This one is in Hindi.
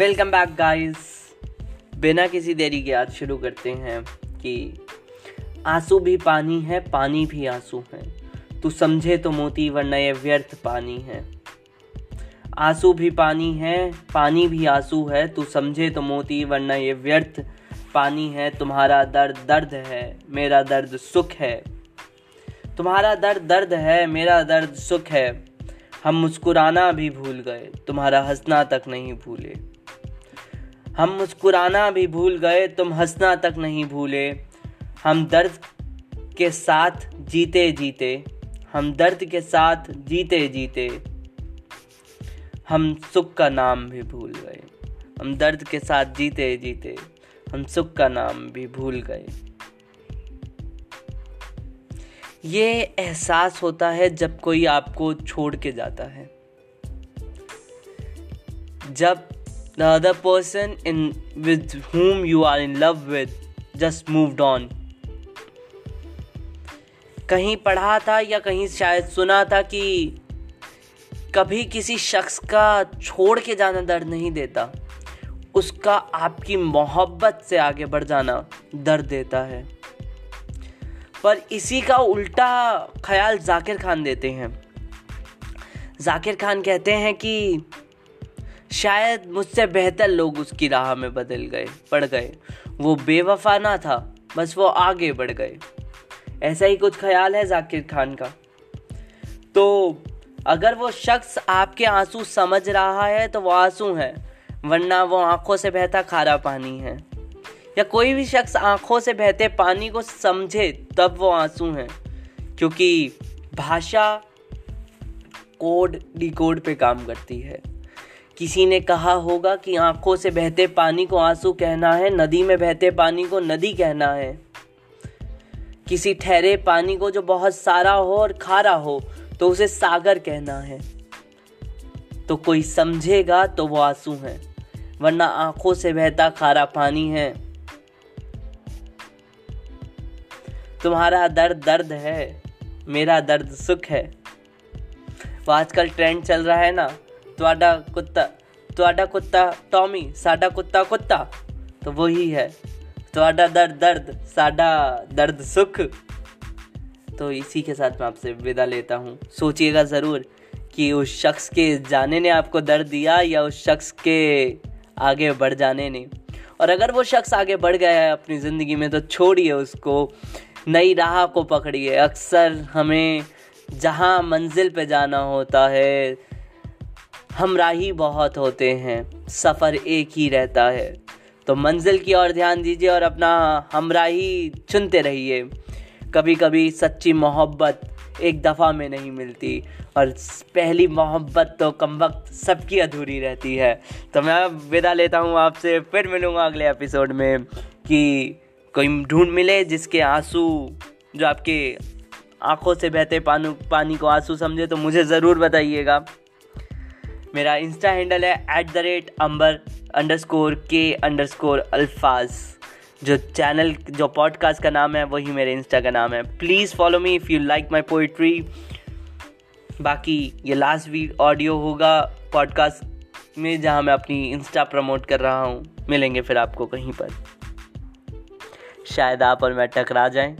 वेलकम बैक गाइस बिना किसी देरी के आज शुरू करते हैं कि आँसू भी पानी है, पानी भी आँसू है। तू समझे तो मोती, वरना ये व्यर्थ पानी है। आँसू भी पानी है, पानी भी आँसू है। तू समझे तो मोती, वरना ये व्यर्थ पानी है। तुम्हारा दर्द दर्द है, मेरा दर्द सुख है। तुम्हारा दर्द दर्द है, मेरा दर्द सुख है। हम मुस्कुराना भी भूल गए, तुम्हारा हंसना तक नहीं भूले। हम मुस्कुराना भी भूल गए, तुम हंसना तक नहीं भूले। हम दर्द के साथ जीते जीते, हम दर्द के साथ जीते जीते, हम सुख का नाम भी भूल गए। हम दर्द के साथ जीते जीते, हम सुख का नाम भी भूल गए। ये एहसास होता है जब कोई आपको छोड़ के जाता है। जब the other person in with whom you are in love with just moved on कहीं पढ़ा था या कहीं शायद सुना था कि कभी किसी शख्स का छोड़ के जाना दर्द नहीं देता। उसका आपकी मोहब्बत से आगे बढ़ जाना दर्द देता है। पर इसी का उल्टा ख्याल जाकिर खान देते हैं। जाकिर खान कहते हैं कि शायद मुझसे बेहतर लोग उसकी राह में बदल गए, पड़ गए। वो बेवफा ना था, बस वो आगे बढ़ गए। ऐसा ही कुछ ख्याल है जाकिर खान का? तो अगर वो शख्स आपके आँसू समझ रहा है तो वो आँसू है, वरना वो आँखों से बहता खारा पानी है। या कोई भी शख्स आँखों से बहते पानी को समझे, तब वो आँसू हैं। क्योंकि भाषा कोड डिकोड पे काम करती है। किसी ने कहा होगा कि आँखों से बहते पानी को आँसू कहना है, नदी में बहते पानी को नदी कहना है। किसी ठहरे पानी को जो बहुत सारा हो और खारा हो तो उसे सागर कहना है। तो कोई समझेगा तो वो आँसू है, वरना आँखों से बहता खारा पानी है। तुम्हारा दर्द दर्द है, मेरा दर्द सुख है। वो आजकल ट्रेंड चल रहा है ना ਤੁਹਾਡਾ कुत्ता ਤੁਹਾਡਾ कुत्ता टॉमी साडा कुत्ता कुत्ता तो वही है ਤੁਹਾਡਾ दर्द दर्द साडा दर्द सुख तो इसी के साथ मैं आपसे विदा लेता हूँ सोचिएगा ज़रूर कि उस शख्स के जाने ने आपको दर्द दिया या उस शख्स के आगे बढ़ जाने ने और अगर वो शख्स आगे बढ़ गया है अपनी ज़िंदगी में तो छोड़िए उसको नई राह को पकड़िए अक्सर हमें जहाँ मंजिल पे जाना होता है हम राही बहुत होते हैं। सफ़र एक ही रहता है। तो मंजिल की ओर ध्यान दीजिए और अपना हमराही चुनते रहिए। कभी कभी सच्ची मोहब्बत एक दफ़ा में नहीं मिलती और पहली मोहब्बत तो कम वक्त सबकी अधूरी रहती है। तो मैं विदा लेता हूँ आपसे, फिर मिलूँगा अगले एपिसोड में कि कोई ढूंढ मिले जिसके आँसू, जो आपके आँखों से बहते पानी को आँसू समझे तो मुझे ज़रूर बताइएगा। मेरा इंस्टा हैंडल है at the rate Ambar underscore के अंडर स्कोर अल्फाज जो चैनल जो पॉडकास्ट का नाम है, वही मेरे इंस्टा का नाम है. Please follow me if you like my poetry बाकी ये लास्ट वीक ऑडियो होगा पॉडकास्ट में, जहाँ मैं अपनी इंस्टा प्रमोट कर रहा हूँ. मिलेंगे फिर आपको कहीं पर. शायद आप और मैं टकरा जाएँ.